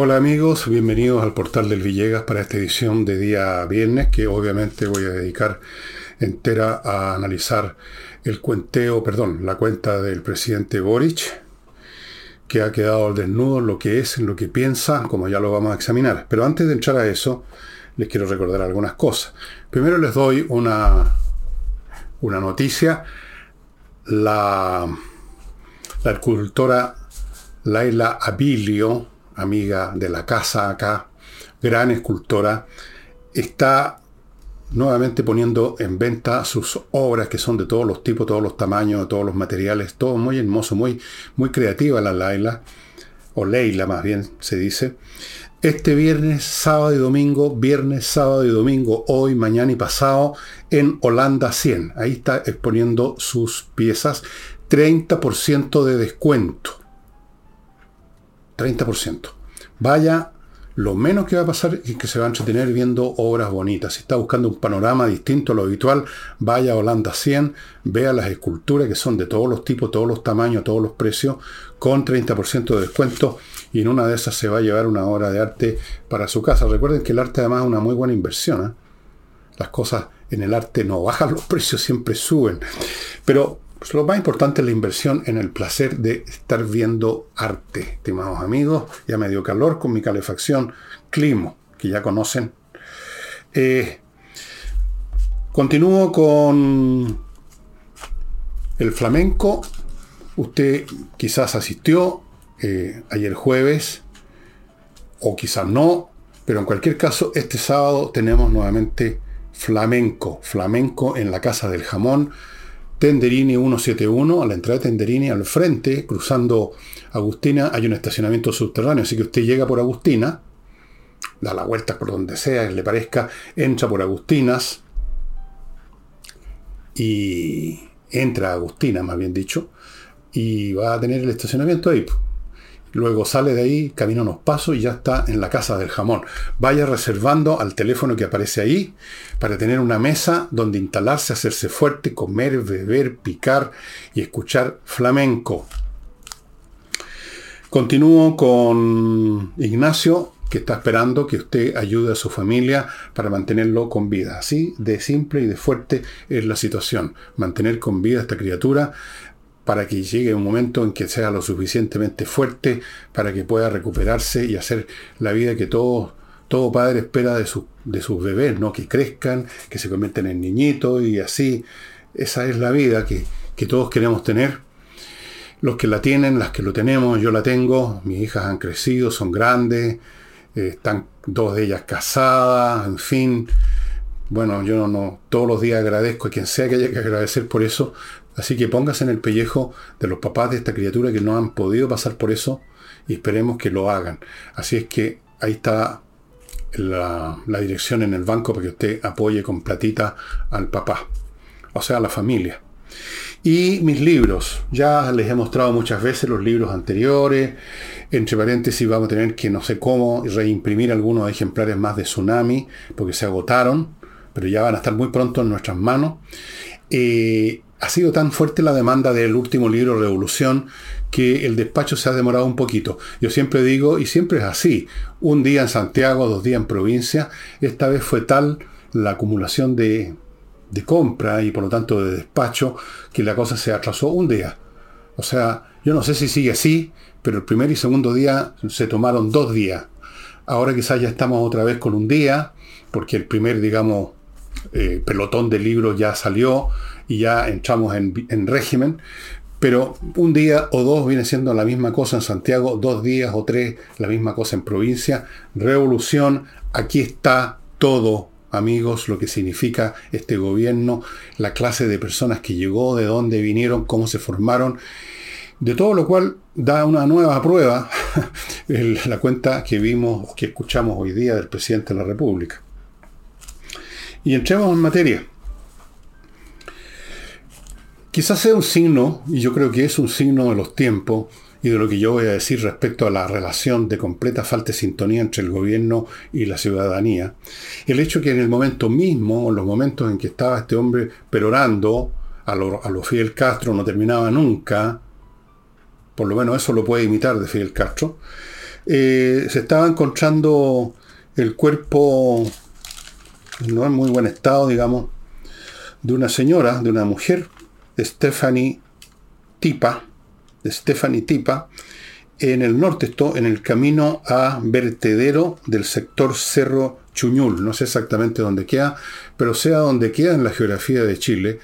Hola amigos, bienvenidos al portal del Villegas para esta edición de día viernes que obviamente voy a dedicar entera a analizar el cuenteo, perdón, la cuenta del presidente Boric, que ha quedado al desnudo en lo que es, en lo que piensa, como ya lo vamos a examinar. Pero antes de entrar a eso, les quiero recordar algunas cosas. Primero les doy una, una noticia. La, la escultora Laila Abilio, amiga de la casa acá, gran escultora, está nuevamente poniendo en venta sus obras que son de todos los tipos, todos los tamaños, todos los materiales, todo muy hermoso, muy, muy creativa la Laila, o Leila más bien se dice. Este viernes, sábado y domingo, viernes, sábado y domingo, hoy, mañana y pasado, en Holanda 100. Ahí está exponiendo sus piezas, 30% de descuento. 30%. Vaya lo menos que va a pasar es que se va a entretener viendo obras bonitas. Si está buscando un panorama distinto a lo habitual, vaya a Holanda 100, vea las esculturas que son de todos los tipos, todos los tamaños, todos los precios, con 30% de descuento. Y en una de esas se va a llevar una obra de arte para su casa. Recuerden que el arte además es una muy buena inversión. ¿eh? Las cosas en el arte no bajan los precios, siempre suben. Pero pues lo más importante es la inversión en el placer de estar viendo arte, estimados amigos. Ya me dio calor con mi calefacción Climo, que ya conocen. Eh, continúo con el flamenco. Usted quizás asistió eh, ayer jueves, o quizás no, pero en cualquier caso, este sábado tenemos nuevamente flamenco, flamenco en la Casa del Jamón Tenderini 171, a la entrada de Tenderini, al frente, cruzando Agustina, hay un estacionamiento subterráneo, así que usted llega por Agustina, da la vuelta por donde sea, le parezca, entra por Agustinas y entra a Agustina, más bien dicho, y va a tener el estacionamiento ahí. Luego sale de ahí, camina unos pasos y ya está en la casa del jamón. Vaya reservando al teléfono que aparece ahí para tener una mesa donde instalarse, hacerse fuerte, comer, beber, picar y escuchar flamenco. Continúo con Ignacio, que está esperando que usted ayude a su familia para mantenerlo con vida. Así de simple y de fuerte es la situación. Mantener con vida a esta criatura para que llegue un momento en que sea lo suficientemente fuerte para que pueda recuperarse y hacer la vida que todo, todo padre espera de, de sus bebés, ¿no? que crezcan, que se conviertan en niñitos y así. Esa es la vida que, todos queremos tener. Los que la tienen, las que lo tenemos, yo la tengo, mis hijas han crecido, son grandes, eh, están dos de ellas casadas, en fin. Bueno, yo no, todos los días agradezco a quien sea que haya que agradecer por eso, Así que póngase en el pellejo de los papás de esta criatura que no han podido pasar por eso y esperemos que lo hagan. Así es que ahí está la, dirección en el banco para que usted apoye con platita al papá, o sea, a la familia. Y mis libros, ya les he mostrado muchas veces los libros anteriores. Entre paréntesis, vamos a tener que no sé cómo reimprimir algunos ejemplares más de Tsunami, porque se agotaron, pero ya van a estar muy pronto en nuestras manos. Eh, ha sido tan fuerte la demanda del último libro, Revolución, que el despacho se ha demorado un poquito. Yo siempre digo, y siempre es así, un día en Santiago, dos días en provincia, esta vez fue tal la acumulación de, de compra y por lo tanto de despacho que la cosa se atrasó un día. O sea, yo no sé si sigue así, pero el primer y segundo día se tomaron dos días. Ahora quizás ya estamos otra vez con un día, porque el primer, digamos, eh, pelotón de libros ya salió y ya entramos en, régimen, pero un día o dos viene siendo la misma cosa en Santiago, dos días o tres la misma cosa en provincia. Revolución, aquí está todo, amigos, lo que significa este gobierno, la clase de personas que llegó, de dónde vinieron, cómo se formaron. De todo lo cual da una nueva prueba la cuenta que vimos, que escuchamos hoy día del presidente de la República. Y entremos en materia. Quizás sea un signo, y yo creo que es un signo de los tiempos, y de lo que yo voy a decir respecto a la relación de completa falta de sintonía entre el gobierno y la ciudadanía, el hecho que en el momento mismo, en los momentos en que estaba este hombre perorando a lo, a Fidel Castro, no terminaba nunca, por lo menos eso lo puede imitar de Fidel Castro, eh, se estaba encontrando el cuerpo, no en muy buen estado, digamos, de una señora, de una mujer, Stephanie Tipa, de Stephanie Tipa, en el norte, en el camino a vertedero del sector Cerro Chuñul. No sé exactamente dónde queda, pero sea donde queda en la geografía de Chile,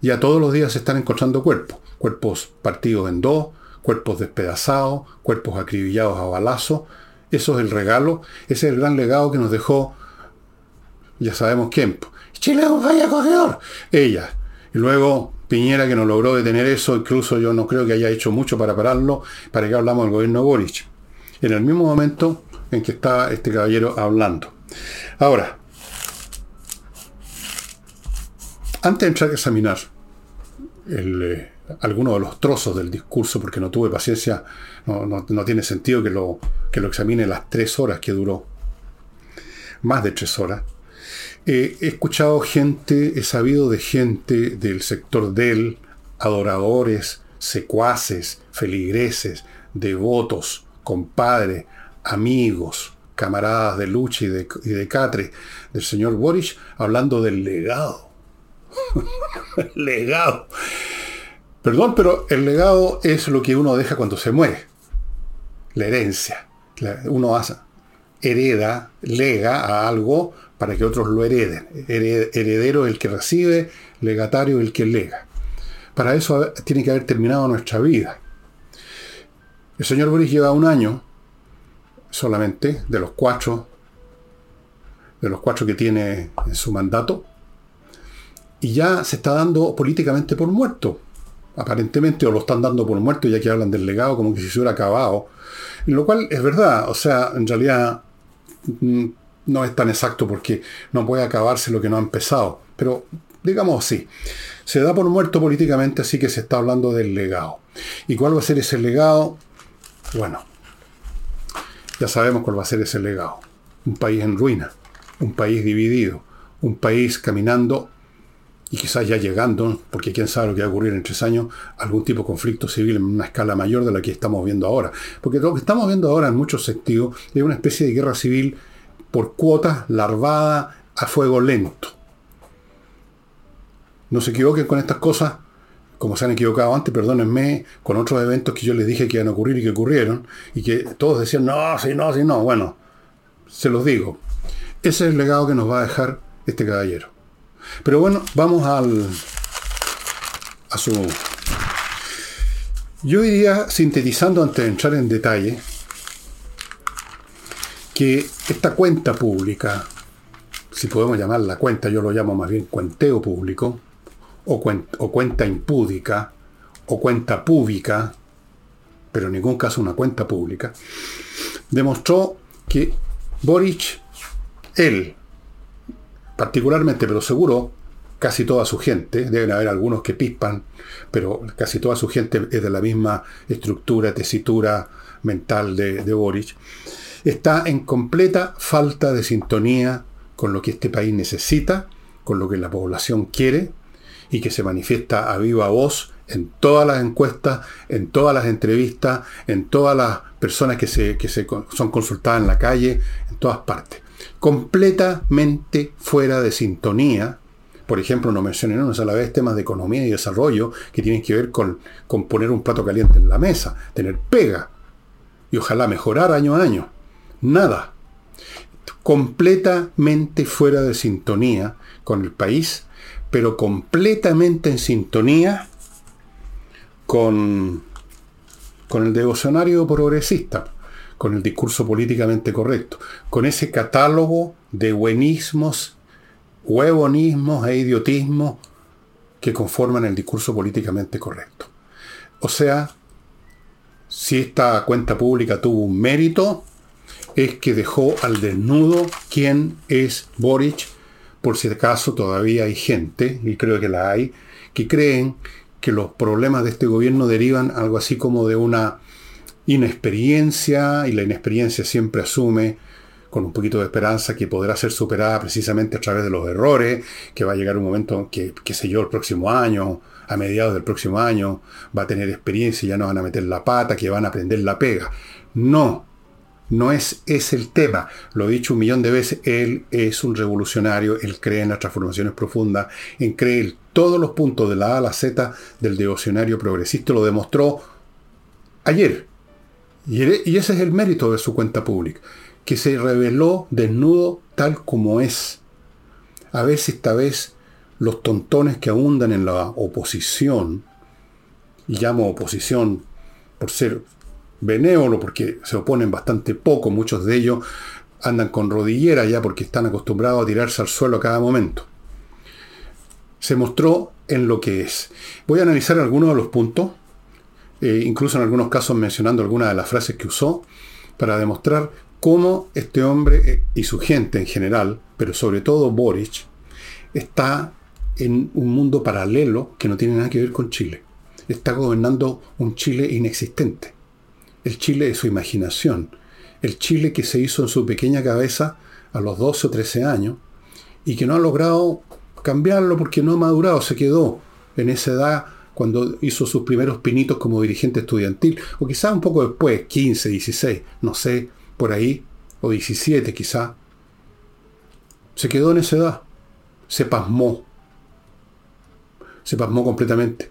ya todos los días se están encontrando cuerpos. Cuerpos partidos en dos, cuerpos despedazados, cuerpos acribillados a balazo. Eso es el regalo, ese es el gran legado que nos dejó, ya sabemos quién. Chile es un país acogedor. Ella. Y luego Piñera que no logró detener eso, incluso yo no creo que haya hecho mucho para pararlo, para que hablamos del gobierno de Boric. En el mismo momento en que estaba este caballero hablando. Ahora, antes de entrar a examinar el, eh, algunos de los trozos del discurso, porque no tuve paciencia, no, tiene sentido que lo, que lo examine las tres horas que duró, más de tres horas. He escuchado gente, he sabido de gente del sector del, adoradores, secuaces, feligreses, devotos, compadres, amigos, camaradas de lucha y de, catre del señor Boris, hablando del legado. legado. Perdón, pero el legado es lo que uno deja cuando se muere. La herencia. uno hereda, lega a algo para que otros lo hereden. Heredero el que recibe, legatario el que lega. Para eso tiene que haber terminado nuestra vida. El señor Boris lleva un año solamente de los cuatro de los cuatro que tiene en su mandato y ya se está dando políticamente por muerto aparentemente, o lo están dando por muerto, ya que hablan del legado como que si se hubiera acabado. Lo cual es verdad, o sea, en realidad mm, no es tan exacto porque no puede acabarse lo que no ha empezado. Pero digamos así, se da por muerto políticamente, así que se está hablando del legado. ¿Y cuál va a ser ese legado? Bueno, ya sabemos cuál va a ser ese legado. Un país en ruina, un país dividido, un país caminando y quizás ya llegando, porque quién sabe lo que va a ocurrir en tres años, algún tipo de conflicto civil en una escala mayor de la que estamos viendo ahora. Porque lo que estamos viendo ahora en muchos sentidos es una especie de guerra civil por cuotas larvada a fuego lento. No se equivoquen con estas cosas, como se han equivocado antes, perdónenme, con otros eventos que yo les dije que iban a ocurrir y que ocurrieron, y que todos decían, no, sí, no, sí, no. Bueno, se los digo. Ese es el legado que nos va a dejar este caballero. Pero bueno, vamos al, a su... Yo diría, sintetizando antes de entrar en detalle, que esta cuenta pública, si podemos llamarla cuenta, yo lo llamo más bien cuenteo público, o, cuenta impúdica, o cuenta pública, pero en ningún caso una cuenta pública, demostró que Boric, él, particularmente, pero seguro, casi toda su gente, deben haber algunos que pispan, pero casi toda su gente es de la misma estructura, tesitura mental de, de Boric, está en completa falta de sintonía con lo que este país necesita, con lo que la población quiere y que se manifiesta a viva voz en todas las encuestas, en todas las entrevistas, en todas las personas que, se, que se son consultadas en la calle, en todas partes completamente fuera de sintonía. Por ejemplo, no mencioné a la vez temas de economía y desarrollo que tienen que ver con, con poner un plato caliente en la mesa, tener pega y ojalá mejorar año a año. Nada. Completamente fuera de sintonía con el país, pero completamente en sintonía con, con el devocionario progresista con el discurso políticamente correcto, con ese catálogo de buenismos, huevonismos e idiotismos que conforman el discurso políticamente correcto. O sea, si esta cuenta pública tuvo un mérito, es que dejó al desnudo quién es Boric, por si acaso todavía hay gente, y creo que la hay, que creen que los problemas de este gobierno derivan algo así como de una inexperiencia y la inexperiencia siempre asume con un poquito de esperanza que podrá ser superada precisamente a través de los errores, que va a llegar un momento que, qué sé yo, el próximo año, a mediados del próximo año va a tener experiencia y ya no van a meter la pata, que van a aprender la pega. No, no es, es el tema. Lo he dicho un millón de veces, él es un revolucionario, él cree en las transformaciones profundas, en cree en todos los puntos de la A a la Z del devocionario progresista, lo demostró ayer. Y, y ese es el mérito de su cuenta pública, que se reveló desnudo tal como es. A ver si esta vez los tontones que abundan en la oposición, y llamo oposición por ser benévolo, porque se oponen bastante poco, muchos de ellos andan con rodillera ya porque están acostumbrados a tirarse al suelo a cada momento. Se mostró en lo que es. Voy a analizar algunos de los puntos, eh, incluso en algunos casos mencionando algunas de las frases que usó, para demostrar cómo este hombre eh, y su gente en general, pero sobre todo Boric, está en un mundo paralelo que no tiene nada que ver con Chile. Está gobernando un Chile inexistente. El Chile de su imaginación. El Chile que se hizo en su pequeña cabeza a los 12 o 13 años y que no ha logrado cambiarlo porque no ha madurado, se quedó en esa edad cuando hizo sus primeros pinitos como dirigente estudiantil, o quizá un poco después, 15, 16, no sé, por ahí, o 17 quizá. Se quedó en esa edad, se pasmó, se pasmó completamente.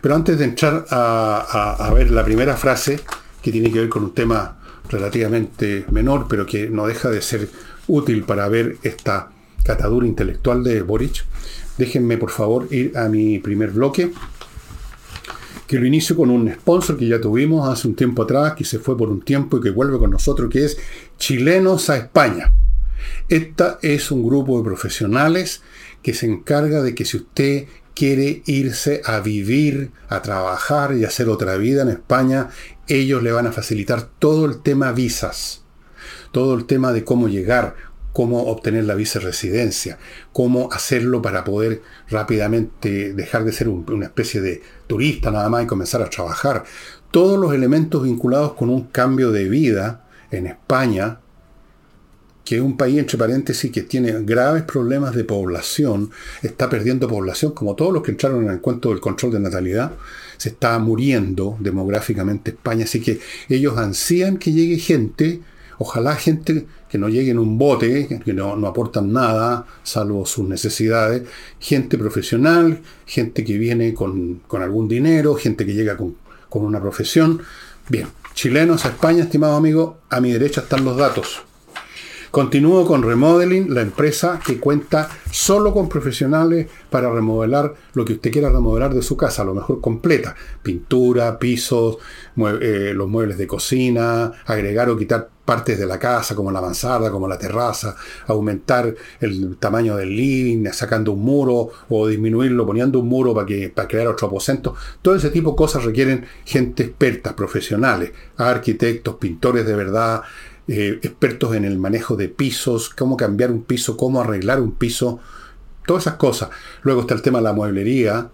Pero antes de entrar a, ver la primera frase, que tiene que ver con un tema relativamente menor, pero que no deja de ser útil para ver esta catadura intelectual de Boric, déjenme por favor ir a mi primer bloque, que lo inicio con un sponsor que ya tuvimos hace un tiempo atrás, que se fue por un tiempo y que vuelve con nosotros, que es Chilenos a España. Esta es un grupo de profesionales que se encarga de que si usted quiere irse a vivir, a trabajar y hacer otra vida en España, ellos le van a facilitar todo el tema visas, todo el tema de cómo llegar, cómo obtener la visa residencia, cómo hacerlo para poder rápidamente dejar de ser una especie de turista nada más y comenzar a trabajar. Todos los elementos vinculados con un cambio de vida en España que un país, entre paréntesis, que tiene graves problemas de población, está perdiendo población, como todos los que entraron en el cuento del control de natalidad, se está muriendo demográficamente España, así que ellos ansían que llegue gente, ojalá gente que no llegue en un bote, que no, aportan nada, salvo sus necesidades, gente profesional, gente que viene con, algún dinero, gente que llega con, con una profesión. Bien, chilenos a España, estimado amigo, a mi derecha están los datos. Continúo con Remodeling, la empresa que cuenta solo con profesionales para remodelar lo que usted quiera remodelar de su casa, a lo mejor completa. Pintura, pisos, eh, los muebles de cocina, agregar o quitar partes de la casa, como la mansarda, como la terraza, aumentar el tamaño del living, sacando un muro o disminuirlo, poniendo un muro para, que, para crear otro aposento. Todo ese tipo de cosas requieren gente experta, profesionales, arquitectos, pintores de verdad, eh, expertos en el manejo de pisos, cómo cambiar un piso, cómo arreglar un piso, todas esas cosas. Luego está el tema de la mueblería,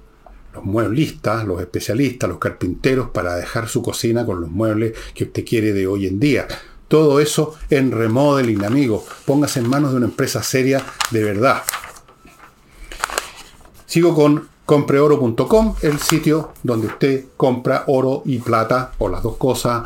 los mueblistas, los especialistas, los carpinteros para dejar su cocina con los muebles que usted quiere de hoy en día. Todo eso en remodeling, amigo. Póngase en manos de una empresa seria de verdad. Sigo con compreoro.com, el sitio donde usted compra oro y plata, o las dos cosas,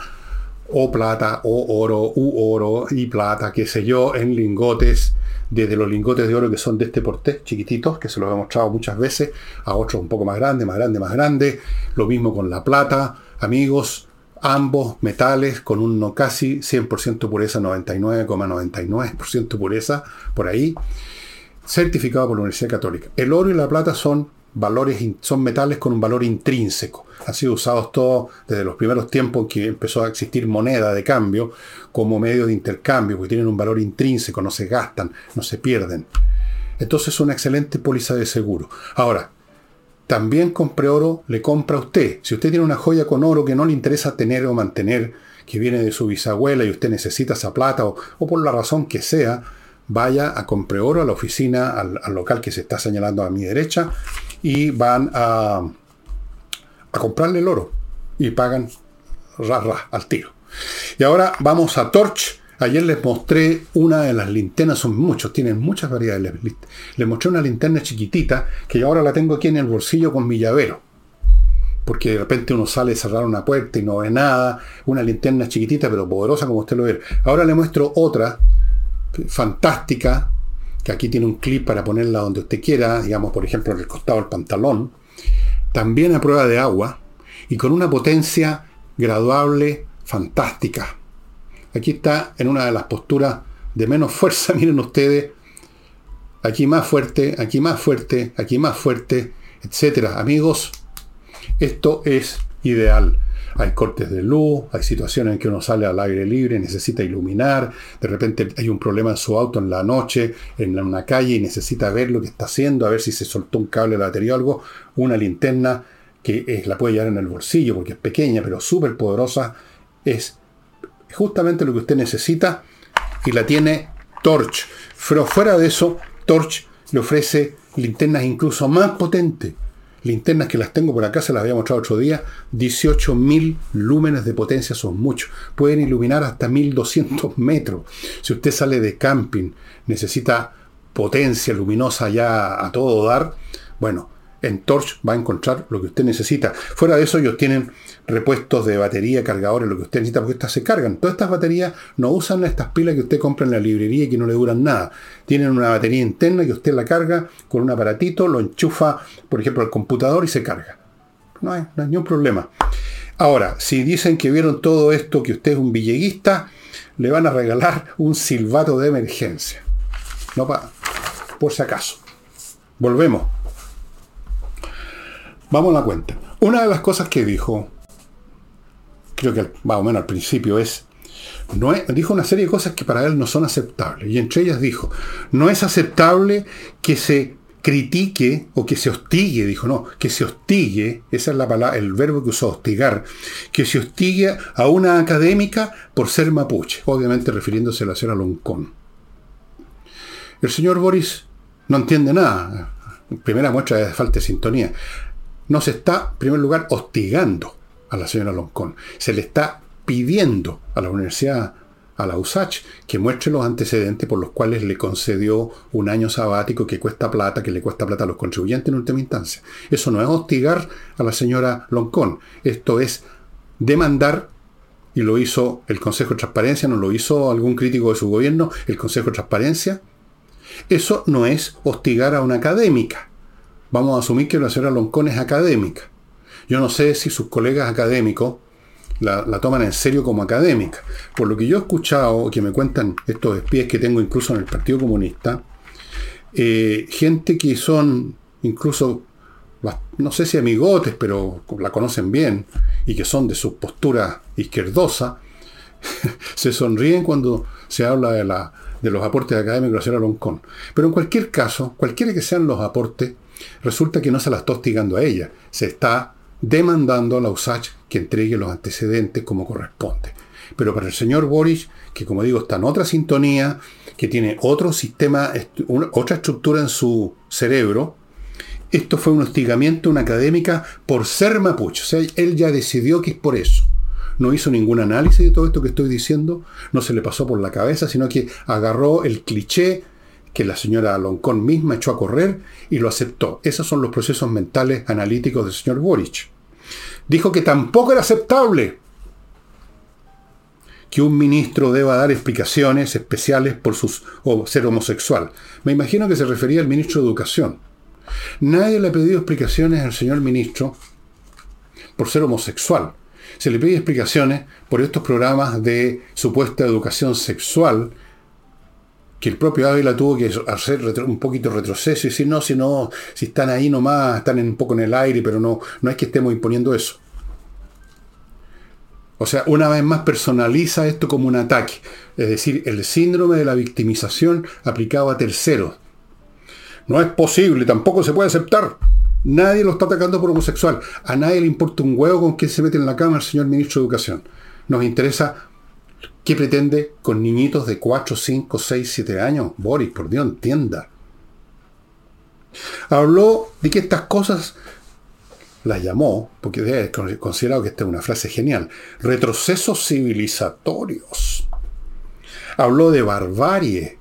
o plata, o oro, u oro y plata, qué sé yo, en lingotes, desde los lingotes de oro que son de este porté, chiquititos, que se los he mostrado muchas veces, a otros un poco más grandes, más grandes, más grandes. Lo mismo con la plata, amigos, ambos metales con un no casi 100% pureza, 99,99% pureza, por ahí, certificado por la Universidad Católica. El oro y la plata son valores, son metales con un valor intrínseco. Han sido usados todos desde los primeros tiempos que empezó a existir moneda de cambio como medio de intercambio, porque tienen un valor intrínseco, no se gastan, no se pierden. Entonces es una excelente póliza de seguro. Ahora, también compre oro, le compra a usted. Si usted tiene una joya con oro que no le interesa tener o mantener, que viene de su bisabuela y usted necesita esa plata o, por la razón que sea, vaya a compre oro a la oficina, al local que se está señalando a mi derecha y van a, a comprarle el oro y pagan ra, al tiro. Y ahora vamos a Torch. Ayer les mostré una de las linternas, son muchos, tienen muchas variedades. Les, mostré una linterna chiquitita que ahora la tengo aquí en el bolsillo con mi llavero. porque de repente uno sale a cerrar una puerta y no ve nada, una linterna chiquitita pero poderosa como usted lo ve. Ahora le muestro otra, fantástica, que aquí tiene un clip para ponerla donde usted quiera, digamos por ejemplo en el costado del pantalón, también a prueba de agua y con una potencia graduable fantástica. Aquí está en una de las posturas de menos fuerza, miren ustedes, aquí más fuerte, aquí más fuerte, aquí más fuerte, etcétera. Amigos, esto es ideal. Hay cortes de luz, hay situaciones en que uno sale al aire libre, necesita iluminar, de repente hay un problema en su auto en la noche, en una calle y necesita ver lo que está haciendo, a ver si se soltó un cable de batería o algo, una linterna que la puede llevar en el bolsillo porque es pequeña pero súper poderosa, es justamente lo que usted necesita y la tiene Torch. Pero fuera de eso, Torch le ofrece linternas incluso más potentes linternas que las tengo por acá, se las había mostrado otro día, 18.000 lúmenes de potencia son muchos. Pueden iluminar hasta 1.200 metros. Si usted sale de camping, necesita potencia luminosa ya a todo dar, bueno, en Torch va a encontrar lo que usted necesita. Fuera de eso, ellos tienen repuestos de batería, cargadores, lo que usted necesita, porque estas se cargan. Todas estas baterías no usan estas pilas que usted compra en la librería y que no le duran nada. Tienen una batería interna que usted la carga con un aparatito, lo enchufa, por ejemplo, al computador y se carga. No hay, ningún problema. Ahora, si dicen que vieron todo esto, que usted es un villeguista, le van a regalar un silbato de emergencia. No para, por si acaso. Volvemos. Vamos a la cuenta. Una de las cosas que dijo, creo que más o menos al principio, es, no dijo una serie de cosas que para él no son aceptables. Y entre ellas dijo, no es aceptable que se critique o que se hostigue, dijo, no, que se hostigue, esa es la palabra, el verbo que usó, hostigar, que se hostigue a una académica por ser mapuche, obviamente refiriéndose a la señora Loncón. El señor Boris no entiende nada. Primera muestra de falta de sintonía no se está, en primer lugar, hostigando a la señora Loncón. Se le está pidiendo a la universidad, a la USACH, que muestre los antecedentes por los cuales le concedió un año sabático que cuesta plata, que le cuesta plata a los contribuyentes en última instancia. Eso no es hostigar a la señora Loncón. Esto es demandar, y lo hizo el Consejo de Transparencia, no lo hizo algún crítico de su gobierno, el Consejo de Transparencia. Eso no es hostigar a una académica vamos a asumir que la señora Loncón es académica. Yo no sé si sus colegas académicos la, toman en serio como académica. Por lo que yo he escuchado, que me cuentan estos espías que tengo incluso en el Partido Comunista, eh, gente que son incluso, no sé si amigotes, pero la conocen bien, y que son de su postura izquierdosa, se sonríen cuando se habla de, la, de los aportes académicos de la señora Loncón. Pero en cualquier caso, cualquiera que sean los aportes, Resulta que no se la está hostigando a ella, se está demandando a la USACH que entregue los antecedentes como corresponde. Pero para el señor Boris, que como digo está en otra sintonía, que tiene otro sistema, otra estructura en su cerebro, esto fue un hostigamiento, una académica, por ser mapuche. O sea, él ya decidió que es por eso. No hizo ningún análisis de todo esto que estoy diciendo, no se le pasó por la cabeza, sino que agarró el cliché que la señora Loncón misma echó a correr y lo aceptó. Esos son los procesos mentales analíticos del señor Boric. Dijo que tampoco era aceptable que un ministro deba dar explicaciones especiales por ser homosexual. Me imagino que se refería al ministro de Educación. Nadie le ha pedido explicaciones al señor ministro por ser homosexual. Se le pide explicaciones por estos programas de supuesta educación sexual que el propio Ávila tuvo que hacer un poquito retroceso y decir, no, si no, si están ahí nomás, están un poco en el aire, pero no, no es que estemos imponiendo eso. O sea, una vez más personaliza esto como un ataque, es decir, el síndrome de la victimización aplicado a terceros. No es posible, tampoco se puede aceptar. Nadie lo está atacando por homosexual. A nadie le importa un huevo con quién se mete en la cama el señor ministro de Educación. Nos interesa ¿Qué pretende con niñitos de 4, 5, 6, 7 años? Boris, por Dios, entienda. Habló de que estas cosas las llamó, porque debe considerado que esta es una frase genial, retrocesos civilizatorios. Habló de barbarie,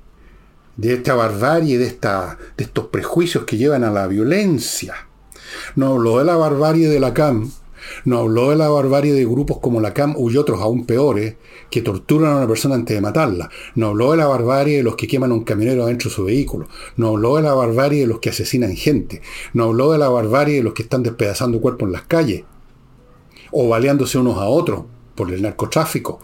de esta barbarie, de, esta, de estos prejuicios que llevan a la violencia. No habló de la barbarie de la No habló de la barbarie de grupos como la CAM y otros aún peores que torturan a una persona antes de matarla. No habló de la barbarie de los que queman a un camionero adentro de su vehículo. No habló de la barbarie de los que asesinan gente. No habló de la barbarie de los que están despedazando cuerpos en las calles. O baleándose unos a otros por el narcotráfico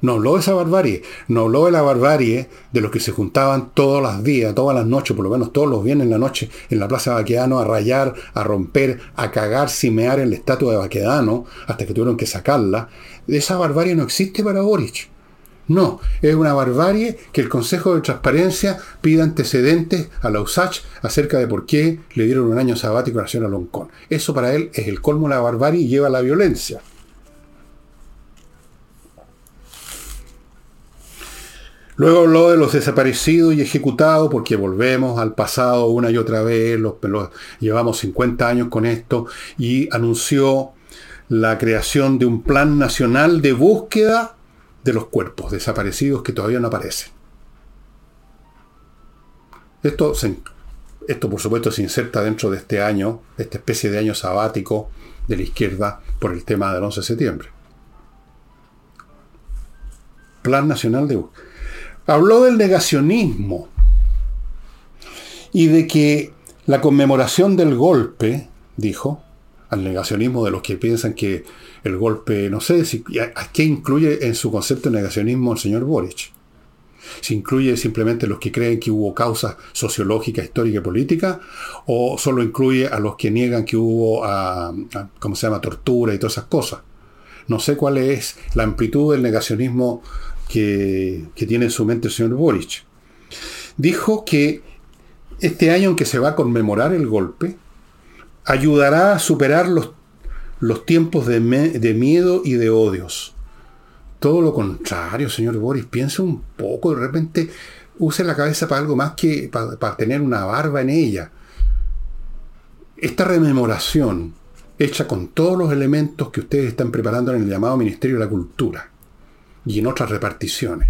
no habló de esa barbarie, no habló de la barbarie de los que se juntaban todos los días, todas las noches, por lo menos todos los viernes en la noche, en la Plaza Baquedano a rayar, a romper, a cagar, cimear en la estatua de Baquedano, hasta que tuvieron que sacarla. Esa barbarie no existe para Boric. No, es una barbarie que el Consejo de Transparencia pida antecedentes a la USACH acerca de por qué le dieron un año sabático a la señora Loncón. Eso para él es el colmo de la barbarie y lleva a la violencia. Luego habló de los desaparecidos y ejecutados, porque volvemos al pasado una y otra vez, los, llevamos 50 años con esto, y anunció la creación de un plan nacional de búsqueda de los cuerpos desaparecidos que todavía no aparecen. Esto, esto por supuesto se inserta dentro de este año, esta especie de año sabático de la izquierda por el tema del 11 de septiembre. Plan Nacional de Búsqueda habló del negacionismo y de que la conmemoración del golpe, dijo, al negacionismo de los que piensan que el golpe, no sé, si, ¿a qué incluye en su concepto de negacionismo el señor Boric? Si incluye simplemente los que creen que hubo causas sociológicas, históricas y políticas, o solo incluye a los que niegan que hubo, a, ¿cómo se llama?, tortura y todas esas cosas. No sé cuál es la amplitud del negacionismo que, tiene en su mente el señor Boric. Dijo que este año en que se va a conmemorar el golpe, ayudará a superar los, los tiempos de, de, miedo y de odios. Todo lo contrario, señor Boris, piense un poco, de repente use la cabeza para algo más que para, para tener una barba en ella. Esta rememoración, hecha con todos los elementos que ustedes están preparando en el llamado Ministerio de la Cultura, y en otras reparticiones.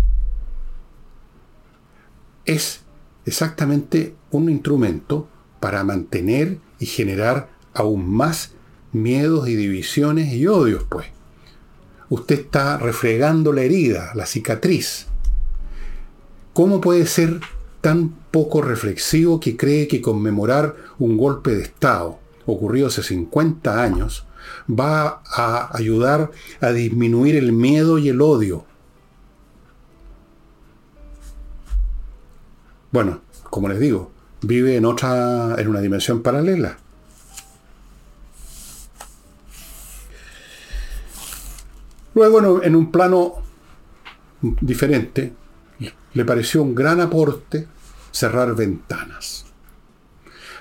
Es exactamente un instrumento para mantener y generar aún más miedos y divisiones y odios, pues. Usted está refregando la herida, la cicatriz. ¿Cómo puede ser tan poco reflexivo que cree que conmemorar un golpe de Estado ocurrido hace 50 años va a ayudar a disminuir el miedo y el odio Bueno, como les digo, vive en otra, en una dimensión paralela. Luego, en un plano diferente, le pareció un gran aporte cerrar ventanas.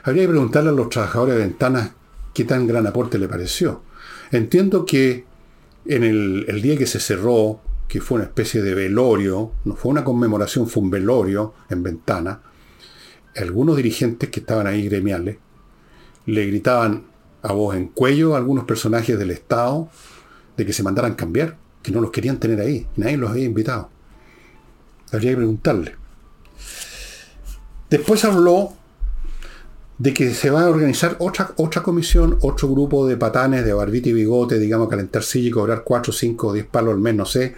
Habría que preguntarle a los trabajadores de ventanas qué tan gran aporte le pareció. Entiendo que en el, el día que se cerró que fue una especie de velorio, no fue una conmemoración, fue un velorio en ventana, algunos dirigentes que estaban ahí gremiales le gritaban a voz en cuello a algunos personajes del Estado de que se mandaran cambiar, que no los querían tener ahí, nadie los había invitado. Habría que preguntarle. Después habló de que se va a organizar otra, otra comisión, otro grupo de patanes de barbita y bigote, digamos, calentar silla y cobrar 4, 5 o 10 palos al mes, no sé.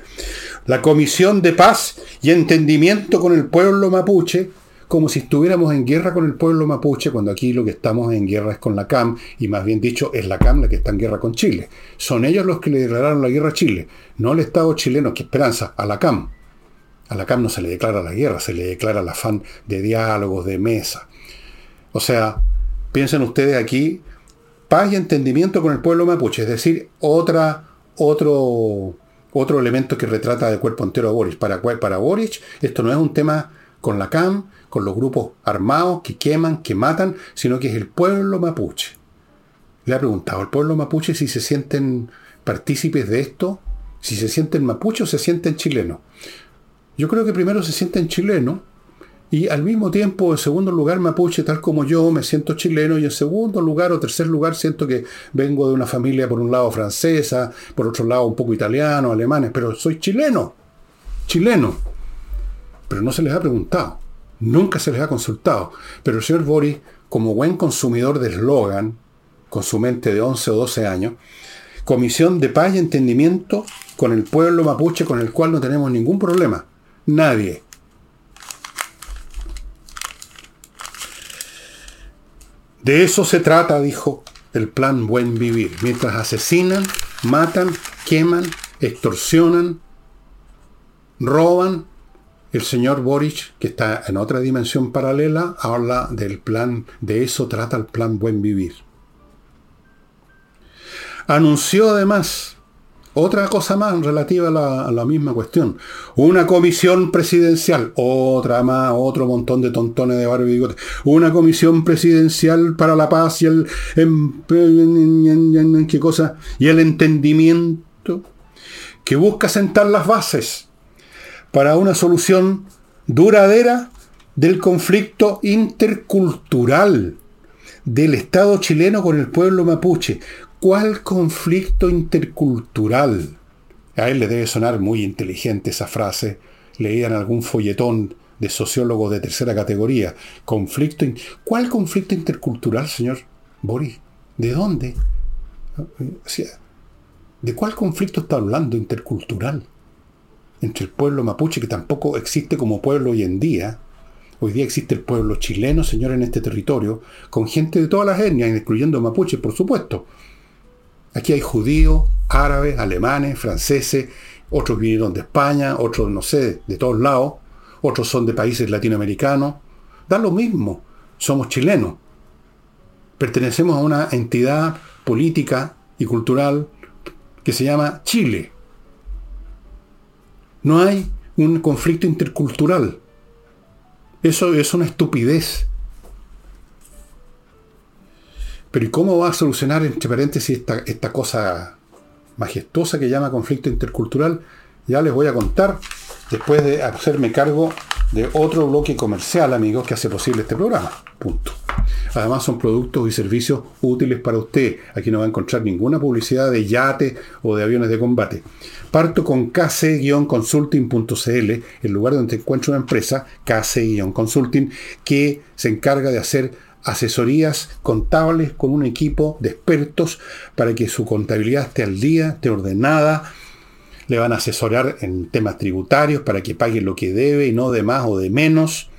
La Comisión de Paz y Entendimiento con el pueblo mapuche, como si estuviéramos en guerra con el pueblo mapuche, cuando aquí lo que estamos en guerra es con la CAM, y más bien dicho, es la CAM la que está en guerra con Chile. Son ellos los que le declararon la guerra a Chile, no el Estado chileno, que esperanza, a la CAM. A la CAM no se le declara la guerra, se le declara el afán de diálogos, de mesa. O sea, piensen ustedes aquí, paz y entendimiento con el pueblo mapuche, es decir, otra, otro, otro elemento que retrata de cuerpo entero a Boris. Para, para Boris, esto no es un tema con la CAM, con los grupos armados que queman, que matan, sino que es el pueblo mapuche. Le ha preguntado al pueblo mapuche si se sienten partícipes de esto, si se sienten mapuche o se sienten chilenos. Yo creo que primero se sienten chilenos y al mismo tiempo, en segundo lugar, mapuche, tal como yo, me siento chileno. Y en segundo lugar o tercer lugar, siento que vengo de una familia, por un lado francesa, por otro lado un poco italiano, alemanes, pero soy chileno. Chileno. Pero no se les ha preguntado. Nunca se les ha consultado. Pero el señor Boris, como buen consumidor de eslogan, con su mente de 11 o 12 años, comisión de paz y entendimiento con el pueblo mapuche con el cual no tenemos ningún problema. Nadie. De eso se trata, dijo el plan Buen Vivir. Mientras asesinan, matan, queman, extorsionan, roban, el señor Boric, que está en otra dimensión paralela, habla del plan, de eso trata el plan Buen Vivir. Anunció además otra cosa más relativa a la, misma cuestión. Una comisión presidencial, otra más, otro montón de tontones de barba y. Una comisión presidencial para la paz y el, ¿qué cosa? y el entendimiento que busca sentar las bases para una solución duradera del conflicto intercultural del Estado chileno con el pueblo mapuche. ¿Cuál conflicto intercultural? A él le debe sonar muy inteligente esa frase. Leían algún folletón de sociólogo de tercera categoría. Conflicto ¿Cuál conflicto intercultural, señor Boris? ¿De dónde? ¿De cuál conflicto está hablando intercultural? entre el pueblo mapuche, que tampoco existe como pueblo hoy en día. Hoy día existe el pueblo chileno, señor, en este territorio, con gente de todas las etnias, incluyendo mapuches, por supuesto. Aquí hay judíos, árabes, alemanes, franceses, otros vinieron de España, otros, no sé, de todos lados, otros son de países latinoamericanos. Da lo mismo, somos chilenos. Pertenecemos a una entidad política y cultural que se llama Chile. No hay un conflicto intercultural. Eso es una estupidez. Pero ¿y cómo va a solucionar, entre paréntesis, esta, cosa majestuosa que llama conflicto intercultural? Ya les voy a contar después de hacerme cargo de otro bloque comercial, amigos, que hace posible este programa. Punto. Además son productos y servicios útiles para usted. Aquí no va a encontrar ninguna publicidad de yate o de aviones de combate. Parto con kc-consulting.cl, el lugar donde encuentra una empresa, kc-consulting, que se encarga de hacer asesorías contables con un equipo de expertos para que su contabilidad esté al día, esté ordenada. Le van a asesorar en temas tributarios para que pague lo que debe y no de más o de menos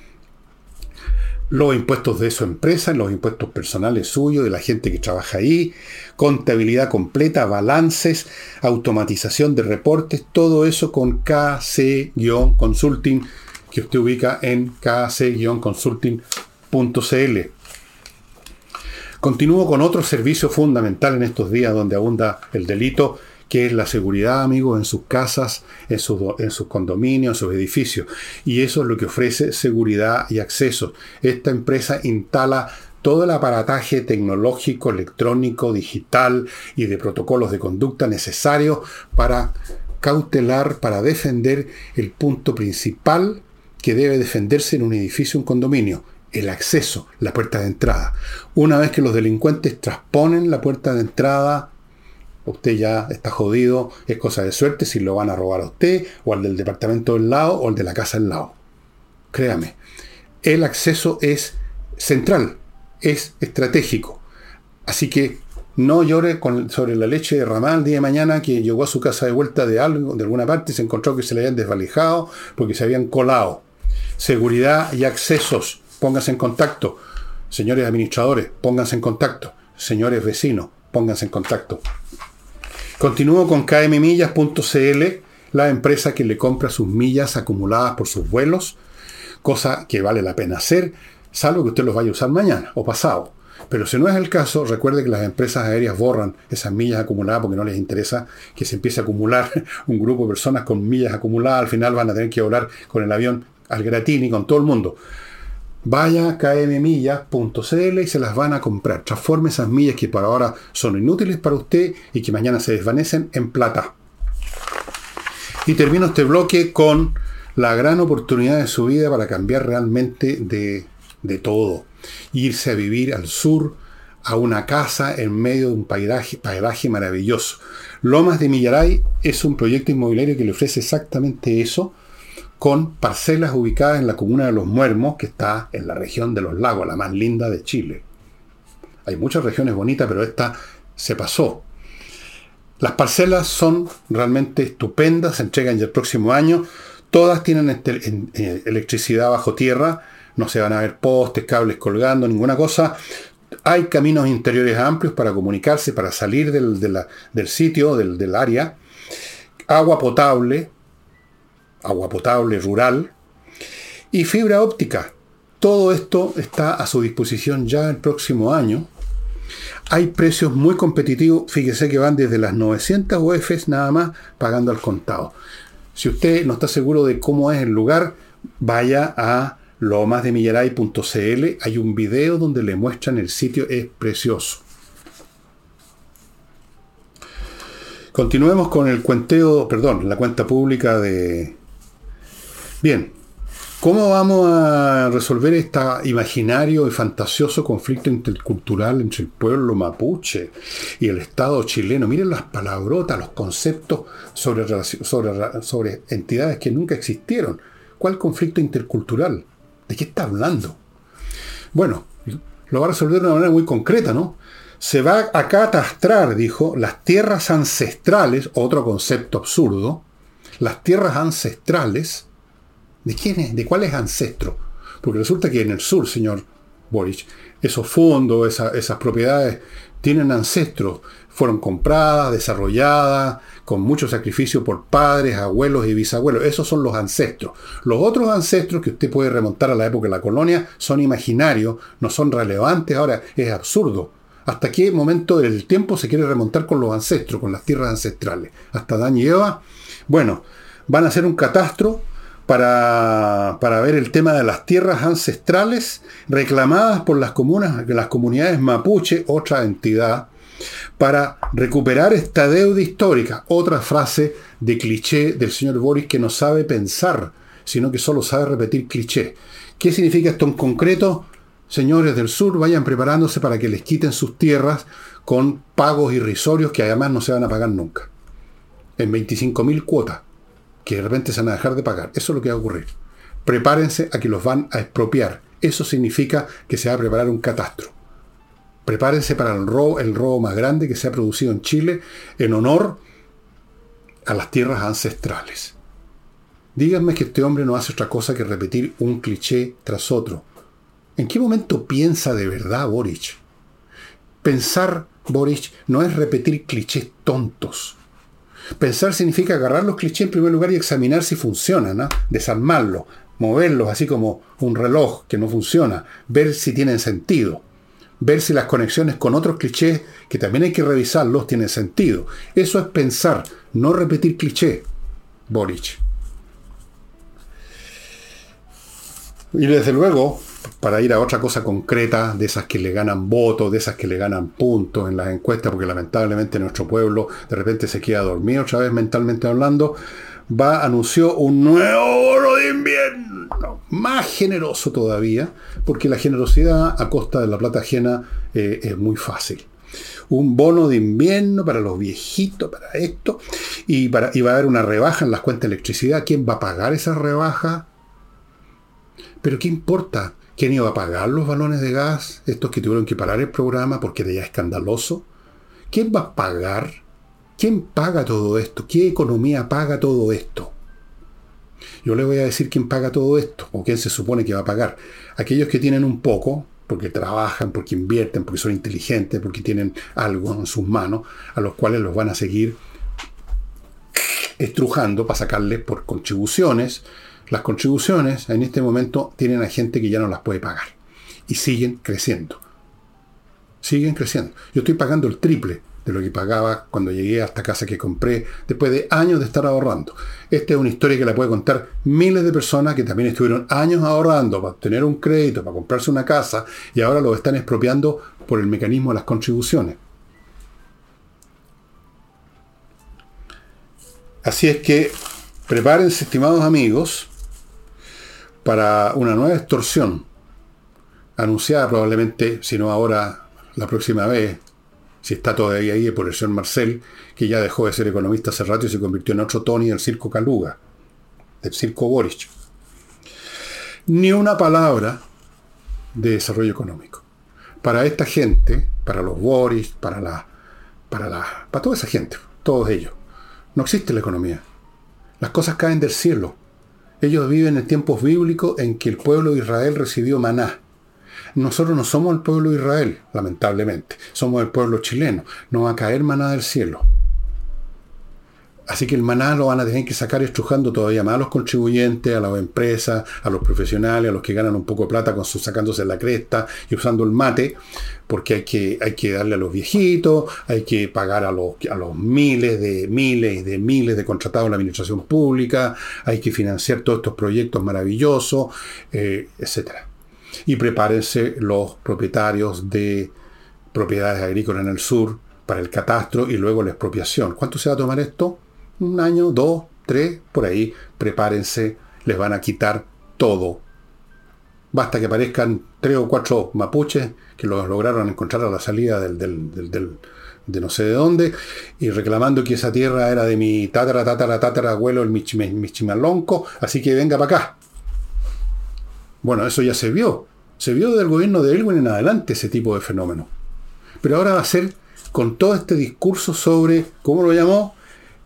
los impuestos de su empresa, los impuestos personales suyos, de la gente que trabaja ahí, contabilidad completa, balances, automatización de reportes, todo eso con KC-Consulting, que usted ubica en kc-consulting.cl. Continúo con otro servicio fundamental en estos días donde abunda el delito que es la seguridad, amigos, en sus casas, en sus, condominios, en sus edificios. Y eso es lo que ofrece seguridad y acceso. Esta empresa instala todo el aparataje tecnológico, electrónico, digital y de protocolos de conducta necesarios para cautelar, para defender el punto principal que debe defenderse en un edificio, un condominio, el acceso, la puerta de entrada. Una vez que los delincuentes transponen la puerta de entrada usted ya está jodido, es cosa de suerte si lo van a robar a usted, o al del departamento del lado, o al de la casa del lado. Créame, el acceso es central, es estratégico. Así que no llore sobre la leche derramada el día de mañana que llegó a su casa de vuelta de algo, de alguna parte, y se encontró que se le habían desvalijado porque se habían colado. Seguridad y accesos. Pónganse en contacto. Señores administradores, pónganse en contacto. Señores vecinos, pónganse en contacto. Continúo con kmmillas.cl, la empresa que le compra sus millas acumuladas por sus vuelos, cosa que vale la pena hacer, salvo que usted los vaya a usar mañana o pasado. Pero si no es el caso, recuerde que las empresas aéreas borran esas millas acumuladas porque no les interesa que se empiece a acumular un grupo de personas con millas acumuladas. Al final van a tener que volar con el avión al gratín y con todo el mundo. Vaya a kmmillas.cl y se las van a comprar. Transforme esas millas que por ahora son inútiles para usted y que mañana se desvanecen en plata. Y termino este bloque con la gran oportunidad de su vida para cambiar realmente de, de todo. Irse a vivir al sur, a una casa en medio de un paisaje, paisaje maravilloso. Lomas de Millaray es un proyecto inmobiliario que le ofrece exactamente eso con parcelas ubicadas en la comuna de Los Muermos, que está en la región de los lagos, la más linda de Chile. Hay muchas regiones bonitas, pero esta se pasó. Las parcelas son realmente estupendas, se entregan ya el próximo año. Todas tienen este, eh, electricidad bajo tierra, no se van a ver postes, cables colgando, ninguna cosa. Hay caminos interiores amplios para comunicarse, para salir del, sitio, del área. Agua potable, agua potable rural. Y fibra óptica. Todo esto está a su disposición ya el próximo año. Hay precios muy competitivos, fíjese que van desde las 900 UFs nada más pagando al contado. Si usted no está seguro de cómo es el lugar, vaya a lomasdemillaray.cl. Hay un video donde le muestran el sitio, es precioso. Continuemos con el cuenteo, perdón, la cuenta pública de... Bien, ¿Cómo vamos a resolver este imaginario y fantasioso conflicto intercultural entre el pueblo mapuche y el Estado chileno? Miren las palabrotas, los conceptos sobre, entidades que nunca existieron. ¿Cuál conflicto intercultural? ¿De qué está hablando? Bueno, lo va a resolver de una manera muy concreta, ¿no? Se va a catastrar, dijo, las tierras ancestrales, otro concepto absurdo, las tierras ancestrales, ¿De quién es? ¿De cuál es ancestro? Porque resulta que en el sur, señor Boric, esos fondos, esas propiedades tienen ancestros, fueron compradas, desarrolladas, con mucho sacrificio por padres, abuelos y bisabuelos. Esos son los ancestros. Los otros ancestros que usted puede remontar a la época de la colonia son imaginarios, no son relevantes. Ahora, es absurdo. ¿Hasta qué momento del tiempo se quiere remontar con los ancestros, con las tierras ancestrales? ¿Hasta Adán y Eva? Bueno, van a hacer un catastro para, ver el tema de las tierras ancestrales reclamadas por las, comunas, las comunidades mapuche, otra entidad, para recuperar esta deuda histórica. Otra frase de cliché del señor Boris que no sabe pensar, sino que solo sabe repetir cliché. ¿Qué significa esto en concreto? Señores del sur, vayan preparándose para que les quiten sus tierras con pagos irrisorios que además no se van a pagar nunca. En 25.000 cuotas que de repente se van a dejar de pagar. Eso es lo que va a ocurrir. Prepárense a que los van a expropiar. Eso significa que se va a preparar un catastro. Prepárense para el robo, el robo más grande que se ha producido en Chile en honor a las tierras ancestrales. Díganme que este hombre no hace otra cosa que repetir un cliché tras otro. ¿En qué momento piensa de verdad Boric? Pensar, Boric, no es repetir clichés tontos. Pensar significa agarrar los clichés en primer lugar y examinar si funcionan, desarmarlos, moverlos así como un reloj que no funciona, ver si tienen sentido, ver si las conexiones con otros clichés que también hay que revisarlos tienen sentido. Eso es pensar, no repetir cliché. Boric. Y desde luego, para ir a otra cosa concreta, de esas que le ganan votos, de esas que le ganan puntos en las encuestas, porque lamentablemente nuestro pueblo de repente se queda dormido otra vez mentalmente hablando, va, anunció un nuevo bono de invierno, más generoso todavía, porque la generosidad a costa de la plata ajena eh, es muy fácil. Un bono de invierno para los viejitos, para esto, y, para, y va a haber una rebaja en las cuentas de electricidad. ¿Quién va a pagar esa rebaja? Pero ¿qué importa? ¿Quién iba a pagar los balones de gas? Estos que tuvieron que parar el programa porque era ya escandaloso. ¿Quién va a pagar? ¿Quién paga todo esto? ¿Qué economía paga todo esto? Yo le voy a decir quién paga todo esto, o quién se supone que va a pagar. Aquellos que tienen un poco, porque trabajan, porque invierten, porque son inteligentes, porque tienen algo en sus manos, a los cuales los van a seguir estrujando para sacarles por contribuciones las contribuciones en este momento tienen a gente que ya no las puede pagar. Y siguen creciendo. Siguen creciendo. Yo estoy pagando el triple de lo que pagaba cuando llegué a esta casa que compré después de años de estar ahorrando. Esta es una historia que la puede contar miles de personas que también estuvieron años ahorrando para tener un crédito, para comprarse una casa y ahora lo están expropiando por el mecanismo de las contribuciones. Así es que prepárense, estimados amigos, para una nueva extorsión, anunciada probablemente, si no ahora, la próxima vez, si está todavía ahí, por el señor Marcel, que ya dejó de ser economista hace rato y se convirtió en otro Tony del circo Caluga, del circo Boris. Ni una palabra de desarrollo económico. Para esta gente, para los Boris, para la para, la, para toda esa gente, todos ellos. No existe la economía. Las cosas caen del cielo. Ellos viven en tiempos bíblicos en que el pueblo de Israel recibió maná. Nosotros no somos el pueblo de Israel, lamentablemente. Somos el pueblo chileno. No va a caer maná del cielo. Así que el maná lo van a tener que sacar estrujando todavía más a los contribuyentes, a las empresas, a los profesionales, a los que ganan un poco de plata con su, sacándose la cresta y usando el mate, porque hay que, hay que darle a los viejitos, hay que pagar a los, a los miles de miles de miles de contratados en la administración pública, hay que financiar todos estos proyectos maravillosos, eh, etc. Y prepárense los propietarios de propiedades agrícolas en el sur para el catastro y luego la expropiación. ¿Cuánto se va a tomar esto? Un año, dos, tres, por ahí, prepárense, les van a quitar todo. Basta que aparezcan tres o cuatro mapuches que los lograron encontrar a la salida del, de no sé de dónde, y reclamando que esa tierra era de mi tatara, tatara, tatara, abuelo, el Michimalonco, así que venga para acá. Bueno, eso ya se vio. Se vio desde el gobierno de Elwin en adelante ese tipo de fenómeno. Pero ahora va a ser con todo este discurso sobre, ¿cómo lo llamó?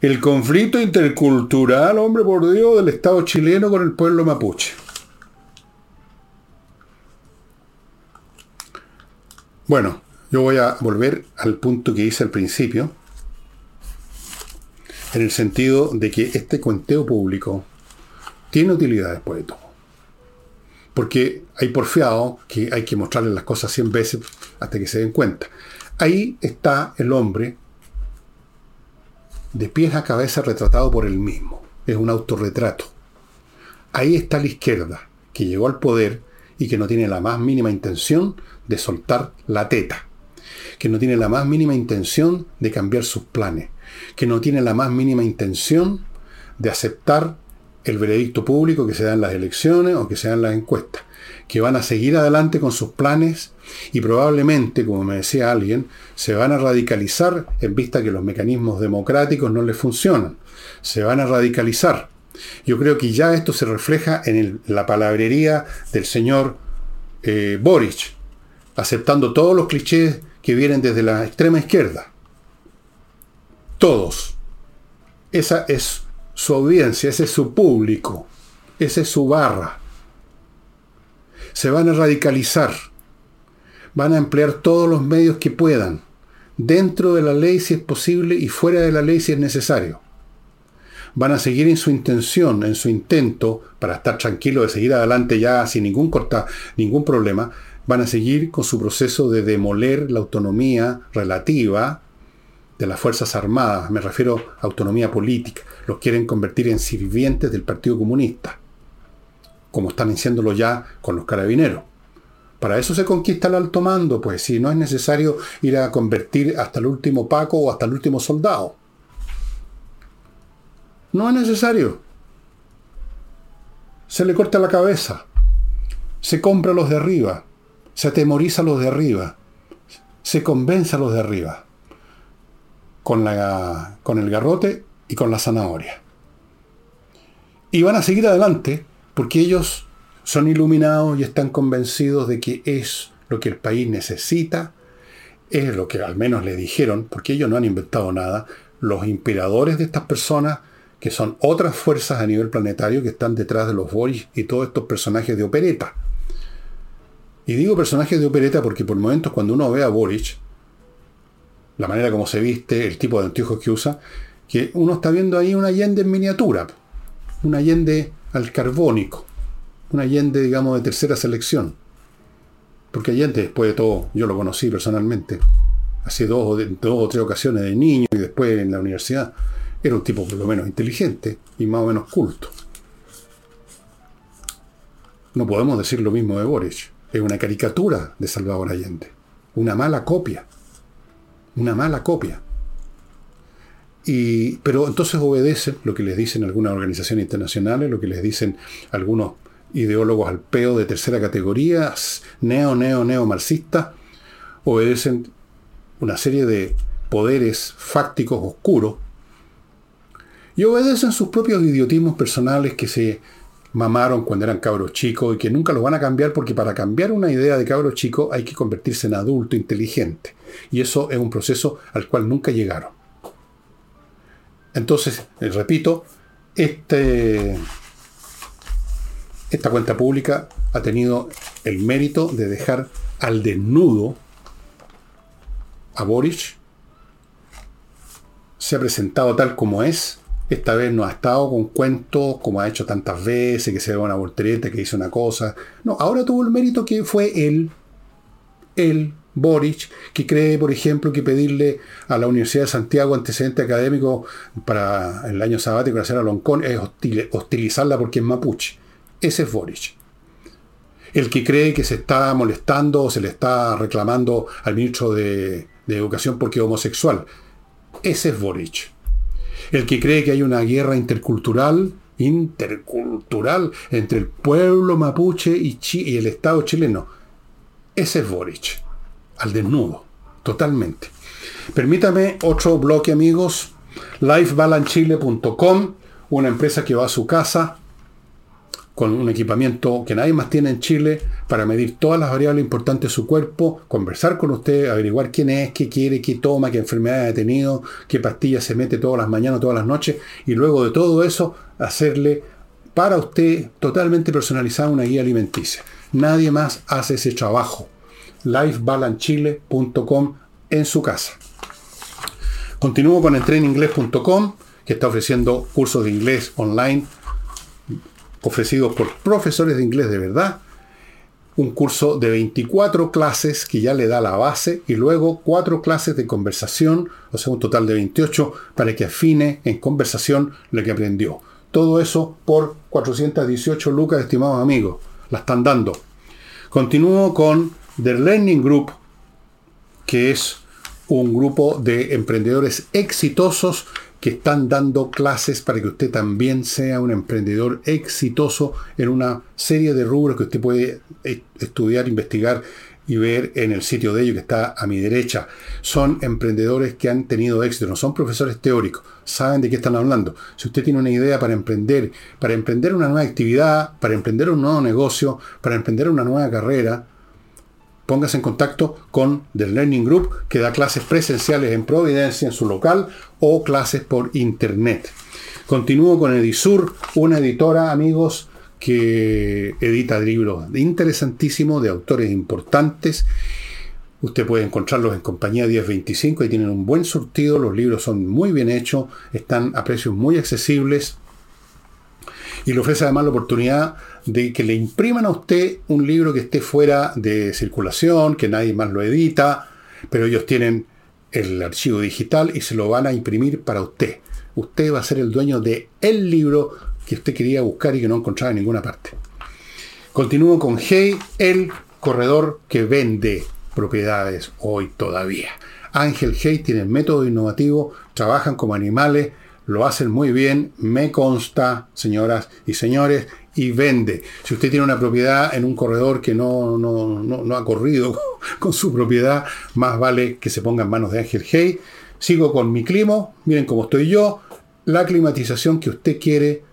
El conflicto intercultural, hombre por Dios, del Estado chileno con el pueblo mapuche. Bueno, yo voy a volver al punto que hice al principio, en el sentido de que este cuenteo público tiene utilidad después de todo. Porque hay porfiado que hay que mostrarle las cosas 100 veces hasta que se den cuenta. Ahí está el hombre de pies a cabeza retratado por él mismo. Es un autorretrato. Ahí está la izquierda, que llegó al poder y que no tiene la más mínima intención de soltar la teta, que no tiene la más mínima intención de cambiar sus planes, que no tiene la más mínima intención de aceptar el veredicto público que se da en las elecciones o que se da en las encuestas, que van a seguir adelante con sus planes y probablemente, como me decía alguien, se van a radicalizar en vista que los mecanismos democráticos no les funcionan. Se van a radicalizar. Yo creo que ya esto se refleja en la palabrería del señor eh, Boric, aceptando todos los clichés que vienen desde la extrema izquierda. Todos. Esa es su audiencia, ese es su público, esa es su barra. Se van a radicalizar van a emplear todos los medios que puedan, dentro de la ley si es posible y fuera de la ley si es necesario. Van a seguir en su intención, en su intento, para estar tranquilos de seguir adelante ya sin ningún corta, ningún problema, van a seguir con su proceso de demoler la autonomía relativa de las Fuerzas Armadas, me refiero a autonomía política, los quieren convertir en sirvientes del Partido Comunista, como están haciéndolo ya con los carabineros. Para eso se conquista el alto mando, pues si no es necesario ir a convertir hasta el último Paco o hasta el último soldado. No es necesario. Se le corta la cabeza. Se compra a los de arriba. Se atemoriza a los de arriba. Se convence a los de arriba. Con, la, con el garrote y con la zanahoria. Y van a seguir adelante porque ellos son iluminados y están convencidos de que es lo que el país necesita, es lo que al menos le dijeron, porque ellos no han inventado nada, los inspiradores de estas personas, que son otras fuerzas a nivel planetario que están detrás de los Boris y todos estos personajes de opereta. Y digo personajes de opereta porque por momentos cuando uno ve a Boris, la manera como se viste, el tipo de anteojos que usa, que uno está viendo ahí un Allende en miniatura, un Allende al carbónico un Allende, digamos, de tercera selección. Porque Allende, después de todo, yo lo conocí personalmente, hace dos o, dos o tres ocasiones de niño y después en la universidad, era un tipo por lo menos inteligente y más o menos culto. No podemos decir lo mismo de Boric. Es una caricatura de Salvador Allende. Una mala copia. Una mala copia. Pero entonces obedecen lo que les dicen algunas organizaciones internacionales, lo que les dicen algunos ideólogos al peo de tercera categoría, neo, neo, neo marxistas, obedecen una serie de poderes fácticos oscuros y obedecen sus propios idiotismos personales que se mamaron cuando eran cabros chicos y que nunca los van a cambiar porque para cambiar una idea de cabros chico hay que convertirse en adulto inteligente. Y eso es un proceso al cual nunca llegaron. Entonces, eh, repito, este, esta cuenta pública ha tenido el mérito de dejar al desnudo a Boris. Se ha presentado tal como es. Esta vez no ha estado con cuentos como ha hecho tantas veces, que se ve una voltereta, que hizo una cosa. No, ahora tuvo el mérito que fue él, él, Boric, que cree, por ejemplo, que pedirle a la Universidad de Santiago antecedente académico para el año sabático hacer a Loncón es hostilizarla porque es mapuche. Ese es Boric. El que cree que se está molestando o se le está reclamando al ministro de, de Educación porque es homosexual. Ese es Boric. El que cree que hay una guerra intercultural, intercultural, entre el pueblo mapuche y, y el Estado chileno. Ese es Boric. Al desnudo. Totalmente. Permítame otro bloque, amigos. lifebalanchile.com, una empresa que va a su casa con un equipamiento que nadie más tiene en Chile para medir todas las variables importantes de su cuerpo, conversar con usted, averiguar quién es, qué quiere, qué toma, qué enfermedad ha tenido, qué pastillas se mete todas las mañanas, todas las noches, y luego de todo eso hacerle para usted totalmente personalizada una guía alimenticia. Nadie más hace ese trabajo. lifebalanchile.com en su casa. Continúo con entreninglés.com, que está ofreciendo cursos de inglés online ofrecidos por profesores de inglés de verdad, un curso de 24 clases que ya le da la base y luego cuatro clases de conversación, o sea, un total de 28 para que afine en conversación lo que aprendió. Todo eso por 418 lucas, estimados amigos. La están dando. Continúo con The Learning Group, que es un grupo de emprendedores exitosos que están dando clases para que usted también sea un emprendedor exitoso en una serie de rubros que usted puede eh, estudiar, investigar y ver en el sitio de ellos que está a mi derecha. Son emprendedores que han tenido éxito, no son profesores teóricos, saben de qué están hablando. Si usted tiene una idea para emprender, para emprender una nueva actividad, para emprender un nuevo negocio, para emprender una nueva carrera, póngase en contacto con The Learning Group, que da clases presenciales en Providencia, en su local, o clases por internet. Continúo con Edisur, una editora, amigos, que edita libros interesantísimos de autores importantes. Usted puede encontrarlos en compañía 1025 y tienen un buen surtido, los libros son muy bien hechos, están a precios muy accesibles y le ofrece además la oportunidad de que le impriman a usted un libro que esté fuera de circulación, que nadie más lo edita, pero ellos tienen el archivo digital y se lo van a imprimir para usted. Usted va a ser el dueño de el libro que usted quería buscar y que no encontraba en ninguna parte. Continúo con Hey, el corredor que vende propiedades hoy todavía. Ángel Hey tiene método innovativo, trabajan como animales, lo hacen muy bien, me consta, señoras y señores, y vende. Si usted tiene una propiedad en un corredor que no, no, ha corrido con su propiedad, más vale que se ponga en manos de Ángel Hey. Sigo con mi clima, miren cómo estoy yo, la climatización que usted quiere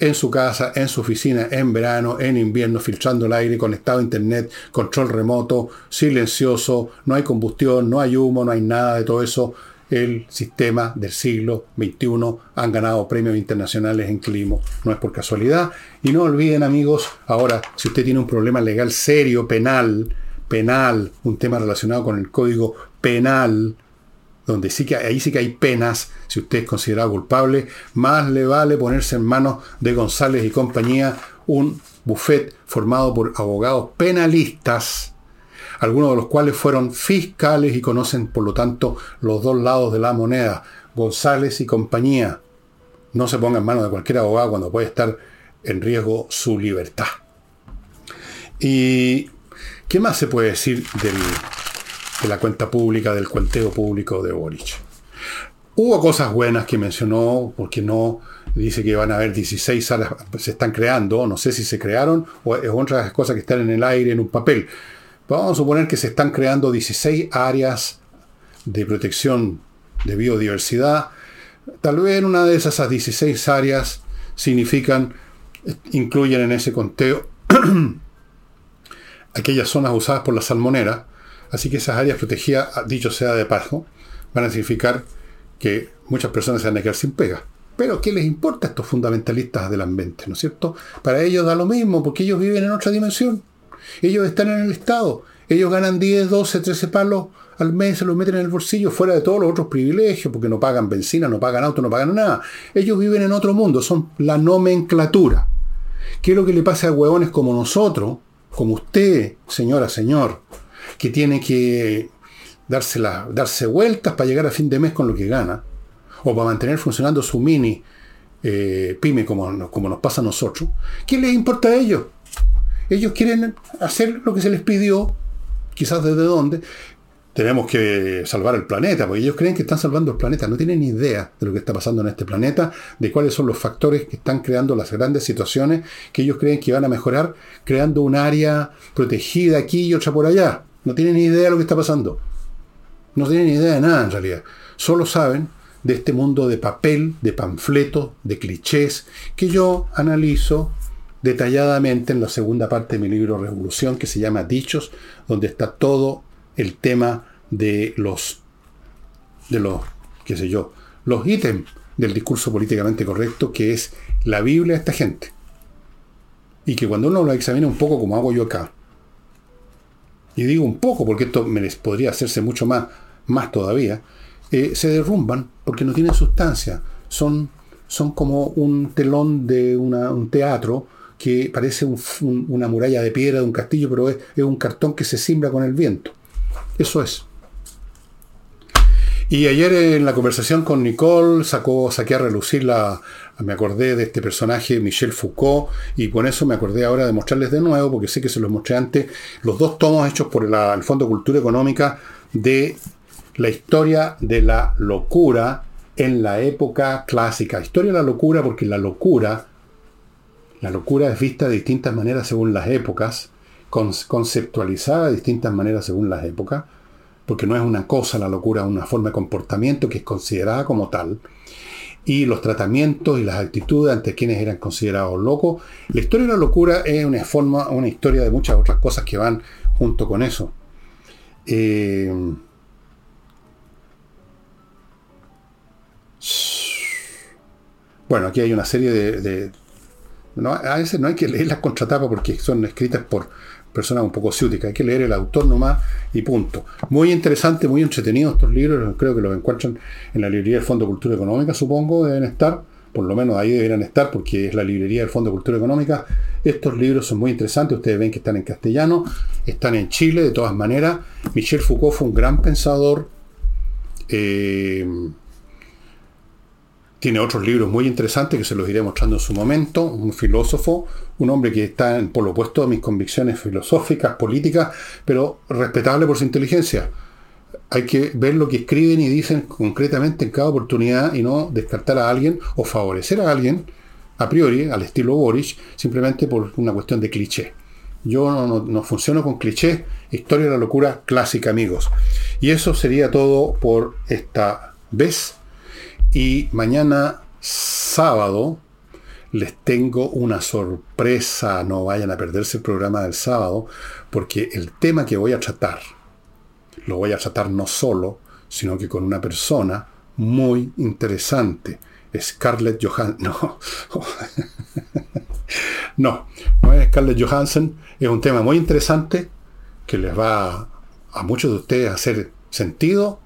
en su casa, en su oficina, en verano, en invierno, filtrando el aire, conectado a internet, control remoto, silencioso, no hay combustión, no hay humo, no hay nada de todo eso el sistema del siglo XXI. Han ganado premios internacionales en clima, no es por casualidad. Y no olviden amigos, ahora, si usted tiene un problema legal serio, penal, penal, un tema relacionado con el código penal, donde sí que ahí sí que hay penas, si usted es considerado culpable, más le vale ponerse en manos de González y compañía un buffet formado por abogados penalistas algunos de los cuales fueron fiscales y conocen, por lo tanto, los dos lados de la moneda. González y compañía. No se ponga en manos de cualquier abogado cuando puede estar en riesgo su libertad. ¿Y qué más se puede decir de la cuenta pública, del cuenteo público de Boric? Hubo cosas buenas que mencionó, porque no dice que van a haber 16 salas, se están creando, no sé si se crearon o es otra de las cosas que están en el aire en un papel. Vamos a suponer que se están creando 16 áreas de protección de biodiversidad. Tal vez en una de esas 16 áreas significan incluyen en ese conteo aquellas zonas usadas por la salmonera, así que esas áreas protegidas, dicho sea de paso, van a significar que muchas personas se van a quedar sin pega. Pero ¿qué les importa a estos fundamentalistas del ambiente? ¿No es cierto? Para ellos da lo mismo, porque ellos viven en otra dimensión. Ellos están en el Estado. Ellos ganan 10, 12, 13 palos al mes, se los meten en el bolsillo, fuera de todos los otros privilegios, porque no pagan benzina, no pagan auto, no pagan nada. Ellos viven en otro mundo, son la nomenclatura. ¿Qué es lo que le pasa a huevones como nosotros, como usted, señora, señor, que tiene que darse, darse vueltas para llegar a fin de mes con lo que gana? o para mantener funcionando su mini eh, pyme como, como nos pasa a nosotros, ¿qué les importa a ellos? Ellos quieren hacer lo que se les pidió, quizás desde dónde. Tenemos que salvar el planeta, porque ellos creen que están salvando el planeta, no tienen ni idea de lo que está pasando en este planeta, de cuáles son los factores que están creando las grandes situaciones que ellos creen que van a mejorar, creando un área protegida aquí y otra por allá. No tienen ni idea de lo que está pasando. No tienen ni idea de nada en realidad. Solo saben de este mundo de papel, de panfletos, de clichés, que yo analizo detalladamente en la segunda parte de mi libro Revolución, que se llama Dichos, donde está todo el tema de los, de los, qué sé yo, los ítems del discurso políticamente correcto, que es la Biblia de esta gente. Y que cuando uno lo examina un poco como hago yo acá, y digo un poco porque esto me podría hacerse mucho más, más todavía, eh, se derrumban porque no tienen sustancia. Son, son como un telón de un teatro que parece una muralla de piedra de un castillo, pero es, un cartón que se simbra con el viento. Eso es. Y ayer en la conversación con Nicole sacó, saqué a relucir la. Me acordé de este personaje, Michel Foucault, y con eso me acordé ahora de mostrarles de nuevo, porque sé que se los mostré antes, los dos tomos hechos por el Fondo de Cultura Económica de la historia de la locura en la época clásica. Historia de la locura porque la locura, la locura es vista de distintas maneras según las épocas, conceptualizada de distintas maneras según las épocas, porque no es una cosa la locura, es una forma de comportamiento que es considerada como tal, y los tratamientos y las actitudes ante quienes eran considerados locos. La historia de la locura es una forma, una historia de muchas otras cosas que van junto con eso. Eh, Bueno, aquí hay una serie de... a veces no hay que leer las contratapas porque son escritas por personas un poco ciúticas. Hay que leer el autor nomás y punto. Muy interesante, muy entretenido estos libros. Creo que los encuentran en la librería del Fondo de Cultura Económica, supongo, deben estar. Por lo menos ahí deberían estar porque es la librería del Fondo de Cultura Económica. Estos libros son muy interesantes. Ustedes ven que están en castellano. Están en Chile, de todas maneras. Michel Foucault fue un gran pensador. Eh, tiene otros libros muy interesantes que se los iré mostrando en su momento. Un filósofo, un hombre que está por lo opuesto a mis convicciones filosóficas, políticas, pero respetable por su inteligencia. Hay que ver lo que escriben y dicen concretamente en cada oportunidad y no descartar a alguien o favorecer a alguien a priori, al estilo Boris, simplemente por una cuestión de cliché. Yo no, no funciono con clichés, historia de la locura clásica, amigos. Y eso sería todo por esta vez. Y mañana sábado les tengo una sorpresa. No vayan a perderse el programa del sábado, porque el tema que voy a tratar, lo voy a tratar no solo, sino que con una persona muy interesante. Scarlett Johansson. No. no, no es Scarlett Johansson. Es un tema muy interesante que les va a muchos de ustedes a hacer sentido,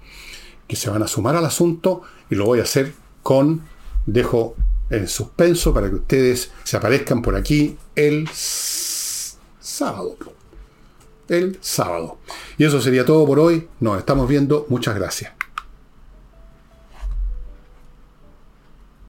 que se van a sumar al asunto y lo voy a hacer con, dejo en suspenso para que ustedes se aparezcan por aquí el sábado. El sábado. Y eso sería todo por hoy. Nos estamos viendo. Muchas gracias.